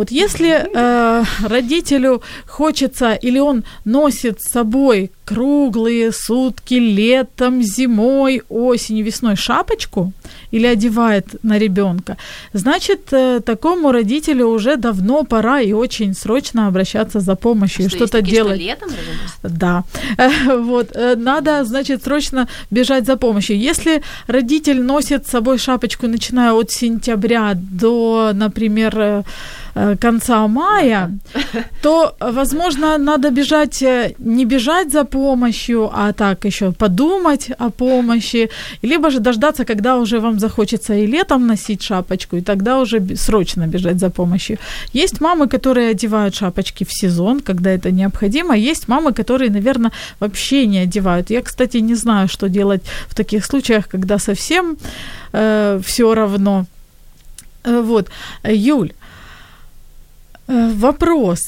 Вот если э, родителю хочется или он носит с собой круглые сутки летом, зимой, осенью, весной шапочку или одевает на ребенка, значит, э, такому родителю уже давно пора и очень срочно обращаться за помощью что, и что-то такие, делать. Что летом да. Вот, э, надо, значит, срочно бежать за помощью. Если родитель носит с собой шапочку, начиная от сентября до, например, э, конца мая, то, возможно, надо бежать, не бежать за помощью, а так еще подумать о помощи, либо же дождаться, когда уже вам захочется и летом носить шапочку, и тогда уже срочно бежать за помощью. Есть мамы, которые одевают шапочки в сезон, когда это необходимо, есть мамы, которые, наверное, вообще не одевают. Я, кстати, не знаю, что делать в таких случаях, когда совсем э, все равно. Э, вот, Юль, э, вопрос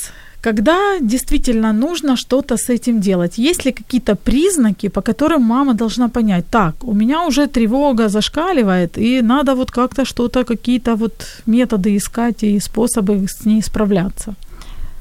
когда действительно нужно что-то с этим делать? Есть ли какие-то признаки, по которым мама должна понять, так, у меня уже тревога зашкаливает, и надо вот как-то что-то, какие-то вот методы искать и способы с ней справляться?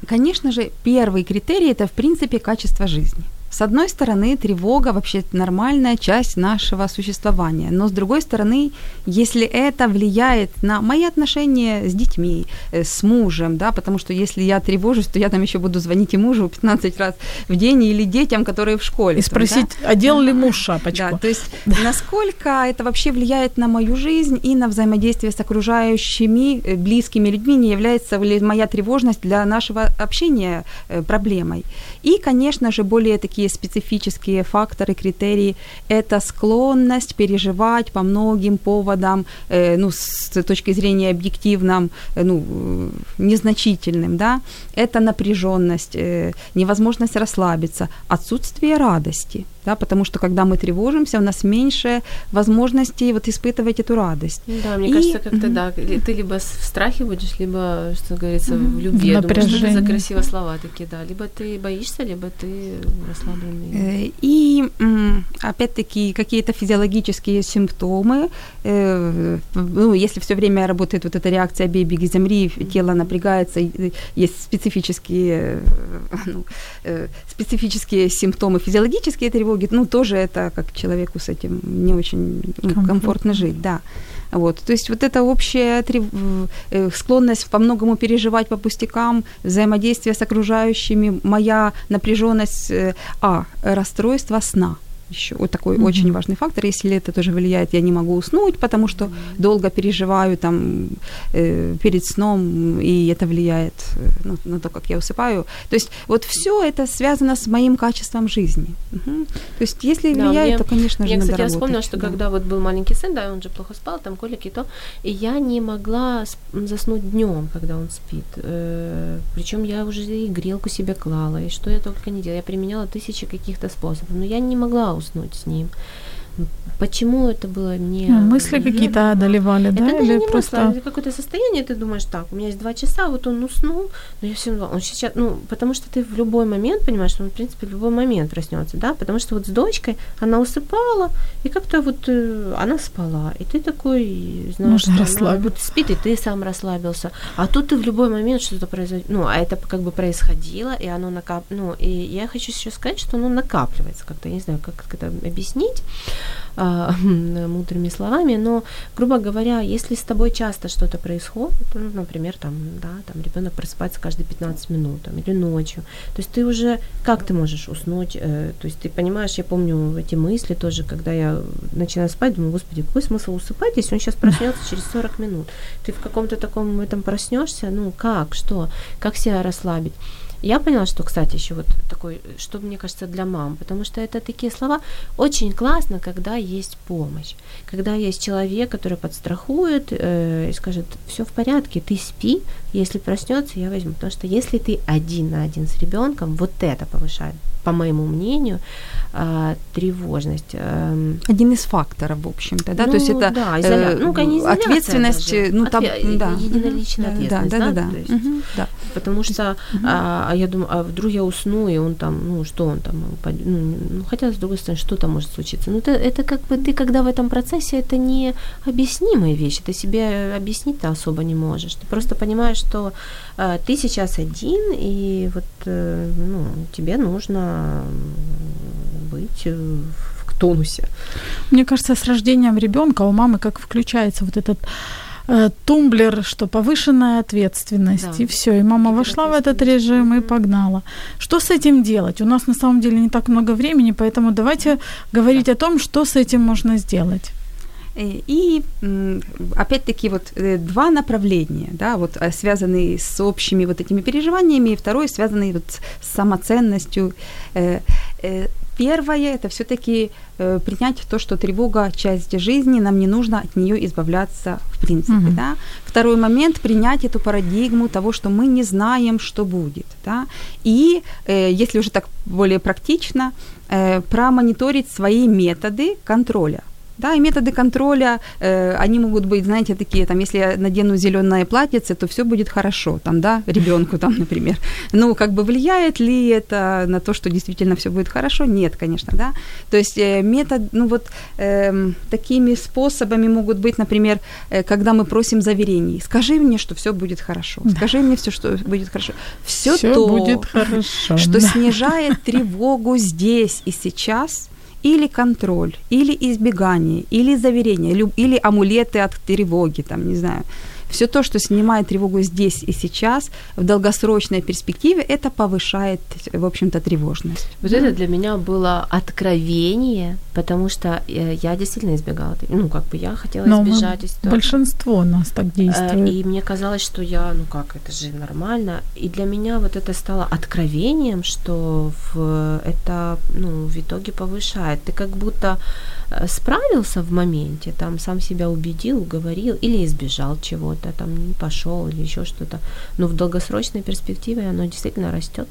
Конечно же, первый критерий – это, в принципе, качество жизни. С одной стороны, тревога вообще нормальная часть нашего существования, но с другой стороны, если это влияет на мои отношения с детьми, э, с мужем, да, потому что если я тревожусь, то я там еще буду звонить и мужу 15 раз в день или детям, которые в школе. И спросить, да? а делал ли муж шапочку? Да, то есть насколько это вообще влияет на мою жизнь и на взаимодействие с окружающими э, близкими людьми, не является ли моя тревожность для нашего общения э, проблемой. И, конечно же, более такие специфические факторы, критерии – это склонность переживать по многим поводам, э, ну, с точки зрения объективным, ну, незначительным, да, это напряженность, невозможность расслабиться, отсутствие радости – да, потому что когда мы тревожимся, у нас меньше возможностей вот испытывать эту радость. Да, мне и... кажется, как-то mm-hmm. да, ты либо в страхе будешь, либо, что говорится, mm-hmm. в любви. Я думаю, что это за красивые слова такие, да. Либо ты боишься, либо ты расслабленный. Э, и опять-таки какие-то физиологические симптомы, э, ну, если все время работает вот эта реакция «бей, беги, замри», тело напрягается, есть специфические, ну, э, специфические симптомы физиологические тревоги, тревоги, ну, тоже это как человеку с этим не очень ну, комфортно, комфортно жить, да. Вот, то есть вот эта общая трев... Э, склонность по многому переживать по пустякам, взаимодействие с окружающими, моя напряженность, э, а, расстройство сна – еще вот такой mm-hmm. очень важный фактор. Если это тоже влияет, я не могу уснуть, потому что долго переживаю там э, перед сном, и это влияет ну, на то, как я усыпаю. То есть вот все это связано с моим качеством жизни. Угу. То есть если да, влияет, мне, то, конечно же, я, кстати, я вспомнила, что да. когда вот был маленький сын, да, он же плохо спал, там колики то, и я не могла заснуть днем, когда он спит. Э, причем я уже и грелку себе клала, и что я только не делала. Я применяла тысячи каких-то способов, но я не могла уснуть с ним. Почему это было мне... Ну, мысли какие-то одолевали, это да? Это Или не просто... мысли, это какое-то состояние, ты думаешь, так, у меня есть два часа, вот он уснул, но я все равно, он сейчас, ну, потому что ты в любой момент понимаешь, что он, в принципе, в любой момент проснется, да, потому что вот с дочкой она усыпала, и как-то вот э, она спала, и ты такой, знаешь, Можно расслабиться. вот спит, и ты сам расслабился, а тут ты в любой момент что-то произойдет, ну, а это как бы происходило, и оно накап... ну, и я хочу сейчас сказать, что оно накапливается как-то, я не знаю, как это объяснить, а, мудрыми словами, но, грубо говоря, если с тобой часто что-то происходит, ну, например, там, да, там ребенок просыпается каждые 15 минут там, или ночью, то есть ты уже, как ты можешь уснуть, э, то есть ты понимаешь, я помню эти мысли тоже, когда я начинаю спать, думаю, господи, какой смысл усыпать, если он сейчас проснется через 40 минут, ты в каком-то таком этом проснешься, ну как, что, как себя расслабить? Я поняла, что, кстати, еще вот такой, что мне кажется для мам, потому что это такие слова очень классно, когда есть помощь, когда есть человек, который подстрахует э, и скажет, все в порядке, ты спи, если проснется, я возьму, потому что если ты один на один с ребенком, вот это повышает по моему мнению, а, тревожность. Эм, Один из факторов, в общем-то, да, ну, то есть это да, изоля... ну, конечно, ответственность, даже. ну там, Отве... да, единоличная да, ответственность, да, да, да, да, да. Угу, да. потому что, угу. а, я думаю, а вдруг я усну и он там, ну что он там, ну, ну хотя с другой стороны, что там может случиться, ну это, это как бы ты, когда в этом процессе, это не объяснимая вещь, ты себе объяснить-то особо не можешь, ты просто понимаешь, что а, ты сейчас один и вот, э, ну, тебе нужно быть э, в тонусе. Мне кажется, с рождением ребенка у мамы как включается вот этот э, тумблер, что повышенная ответственность, да. и все. И мама вошла в этот режим и погнала. Что с этим делать? У нас на самом деле не так много времени, поэтому давайте говорить да. о том, что с этим можно сделать. Э, и опять-таки вот э, два направления, да, вот э, связанные с общими вот этими переживаниями, и второй связанный вот с самоценностью. Первое – это все-таки принять то, что тревога – часть жизни, нам не нужно от нее избавляться в принципе. Mm-hmm. Да? Второй момент – принять эту парадигму того, что мы не знаем, что будет. Да? И, если уже так более практично, промониторить свои методы контроля Да, и методы контроля, э, они могут быть, знаете, такие, там, если я надену зеленое платьице, то все будет хорошо, там, да, ребенку там, например. Ну, как бы влияет ли это на то, что действительно все будет хорошо? Нет, конечно, да. То есть э, метод, ну вот э, такими способами могут быть, например, э, когда мы просим заверений. Скажи мне, что все будет хорошо. Скажи мне все, что будет хорошо. Все, то, будет хорошо, что да. снижает тревогу здесь и сейчас – или контроль, или избегание, или заверение, или амулеты от тревоги, там, не знаю, все то, что снимает тревогу здесь и сейчас, в долгосрочной перспективе, это повышает, в общем-то, тревожность. Вот это для меня было откровение, потому что э, я действительно избегала. Ну, как бы я хотела Но избежать ситуации. Большинство нас так э, действует. И мне казалось, что я, ну как, это же нормально. И для меня вот это стало откровением, что в, это, ну, в итоге повышает. Ты как будто справился в моменте, там сам себя убедил, уговорил или избежал чего-то, там не пошел или еще что-то. Но в долгосрочной перспективе оно действительно растет.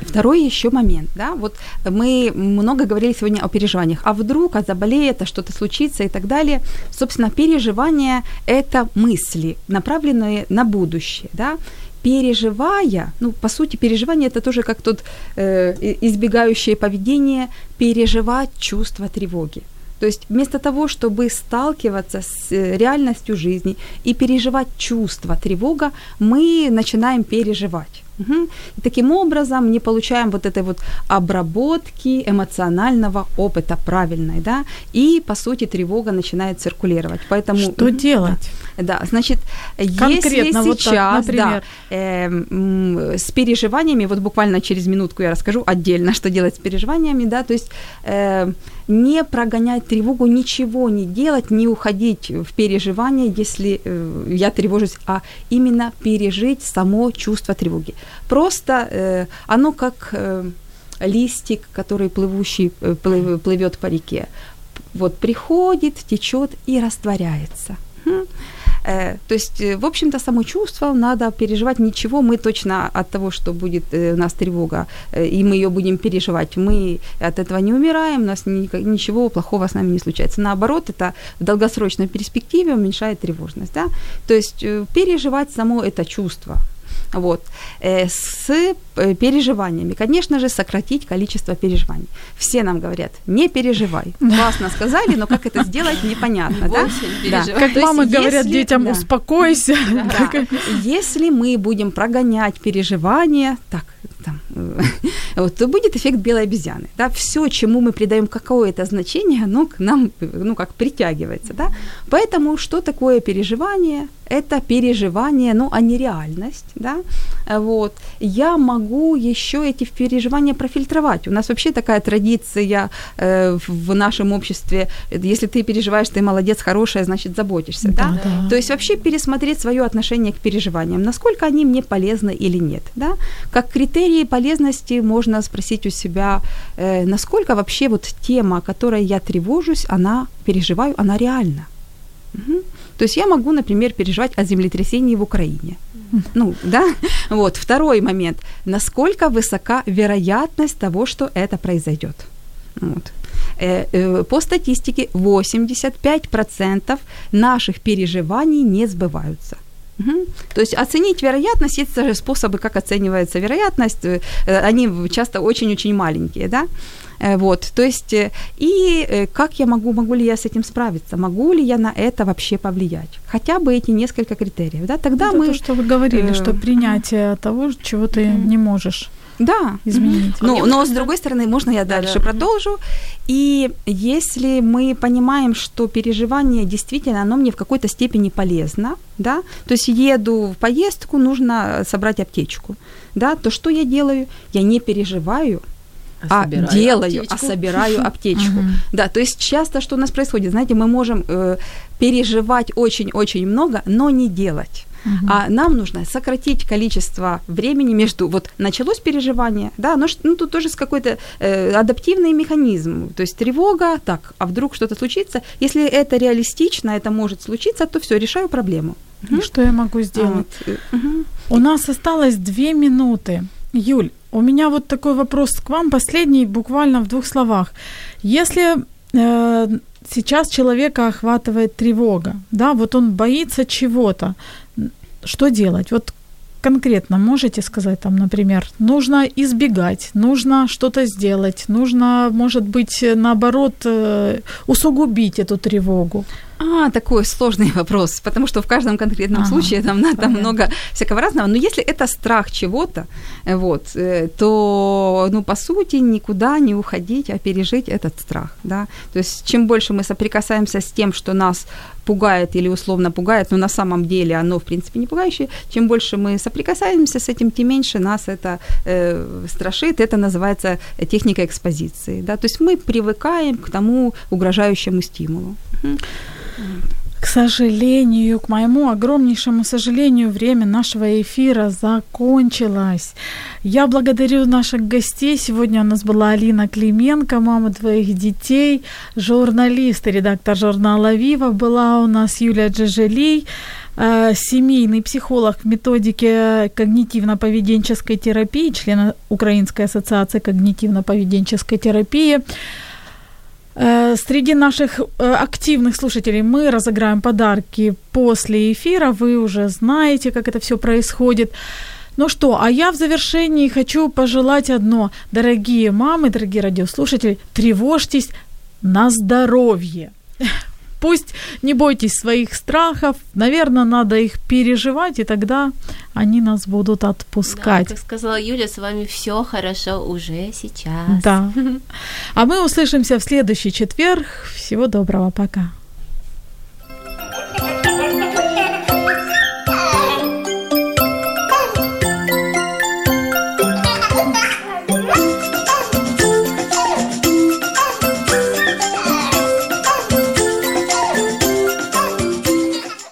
Второй еще момент, да, вот мы много говорили сегодня о переживаниях, а вдруг, а заболеет, а что-то случится и так далее. Собственно, переживания – это мысли, направленные на будущее, да, переживая, ну, по сути, переживание это тоже как тут э, избегающее поведение, переживать чувство тревоги. То есть вместо того, чтобы сталкиваться с э, реальностью жизни и переживать чувство тревога, мы начинаем переживать. Угу. И таким образом не получаем вот этой вот обработки эмоционального опыта правильной, да, и по сути тревога начинает циркулировать. Поэтому что делать? Да, да значит, Конкретно если сейчас, вот так, да, э, с переживаниями, вот буквально через минутку я расскажу отдельно, что делать с переживаниями, да, то есть э, не прогонять тревогу, ничего не делать, не уходить в переживания, если э, я тревожусь, а именно пережить само чувство тревоги. Просто э, оно как э, листик, который плывущий, э, плыв, плывет по реке. Вот приходит, течет и растворяется. Э, то есть, э, в общем-то, само чувство надо переживать ничего. Мы точно от того, что будет э, у нас тревога, и мы ее будем переживать, мы от этого не умираем, у нас ничего плохого с нами не случается. Наоборот, это в долгосрочной перспективе уменьшает тревожность. Да? То есть переживать само это чувство, вот, э, с э, переживаниями. Конечно же, сократить количество переживаний. Все нам говорят, не переживай. Классно сказали, но как это сделать, непонятно. Да? Да. Как То мамы говорят если, детям, да. успокойся. Да. Если мы будем прогонять переживания, так, там, вот, то будет эффект белой обезьяны. Да? Все, чему мы придаем какое-то значение, оно к нам ну, как притягивается. Да? Поэтому что такое переживание? Это переживание, ну, а не реальность. Да? Вот. Я могу еще эти переживания профильтровать. У нас вообще такая традиция э, в нашем обществе. Если ты переживаешь, ты молодец, хорошая, значит, заботишься. Да? Да? Да. То есть вообще пересмотреть свое отношение к переживаниям, насколько они мне полезны или нет. Да? Как критерии полезности можно спросить у себя, э, насколько вообще вот тема, которой я тревожусь, она переживаю, она реальна. Угу. То есть я могу, например, переживать о землетрясении в Украине. Ну, да. Вот. Второй момент. Насколько высока вероятность того, что это произойдет? Вот. Э, э, по статистике 85% наших переживаний не сбываются. Угу. То есть оценить вероятность, есть же способы, как оценивается вероятность, э, они часто очень-очень маленькие, да, вот, то есть, э, и как я могу, могу ли я с этим справиться, могу ли я на это вообще повлиять, хотя бы эти несколько критериев, да, тогда это мы... то, что вы говорили, что принятие того, чего ты не можешь да. изменить. Ну, но с другой стороны, можно я дальше да, да. продолжу. И если мы понимаем, что переживание действительно, оно мне в какой-то степени полезно, да, то есть еду в поездку, нужно собрать аптечку, да, то что я делаю? Я не переживаю, а, а делаю, аптечку. а собираю аптечку. Да, то есть часто что у нас происходит, знаете, мы можем э, переживать очень-очень много, но не делать. Uh-huh. А нам нужно сократить количество времени между вот началось переживание, да, но ну, тут тоже с какой-то э, адаптивный механизм, то есть тревога, так, а вдруг что-то случится, если это реалистично, это может случиться, то все, решаю проблему. Uh-huh. Что я могу сделать? Uh-huh. У нас осталось две минуты. Юль, у меня вот такой вопрос к вам, последний, буквально в двух словах. Если э, сейчас человека охватывает тревога, да, вот он боится чего-то. Что делать? Вот конкретно можете сказать, там, например, нужно избегать, нужно что-то сделать, нужно, может быть, наоборот, э, усугубить эту тревогу? А, такой сложный вопрос, потому что в каждом конкретном ага, случае там, на, там много всякого разного. Но если это страх чего-то, э, вот, э, то, ну, по сути, никуда не уходить, а пережить этот страх, да. То есть, чем больше мы соприкасаемся с тем, что нас пугает или условно пугает, но на самом деле оно, в принципе, не пугающее, чем больше мы соприкасаемся с этим, тем меньше нас это э, страшит. Это называется техника экспозиции, да. То есть мы привыкаем к тому угрожающему стимулу. К сожалению, к моему огромнейшему сожалению, время нашего эфира закончилось. Я благодарю наших гостей. Сегодня у нас была Алина Клименко, мама двоих детей, журналист и редактор журнала «Вива». Была у нас Юлия Джежелий, э, семейный психолог в методике когнитивно-поведенческой терапии, член Украинской ассоциации когнитивно-поведенческой терапии. Э, среди наших э, активных слушателей мы разыграем подарки после эфира. Вы уже знаете, как это все происходит. Ну что, а я в завершении хочу пожелать одно. Дорогие мамы, дорогие радиослушатели, тревожьтесь на здоровье. Пусть не бойтесь своих страхов, наверное, надо их переживать, и тогда они нас будут отпускать. Да, как сказала Юля, с вами все хорошо уже сейчас. Да. А мы услышимся в следующий четверг. Всего доброго, пока.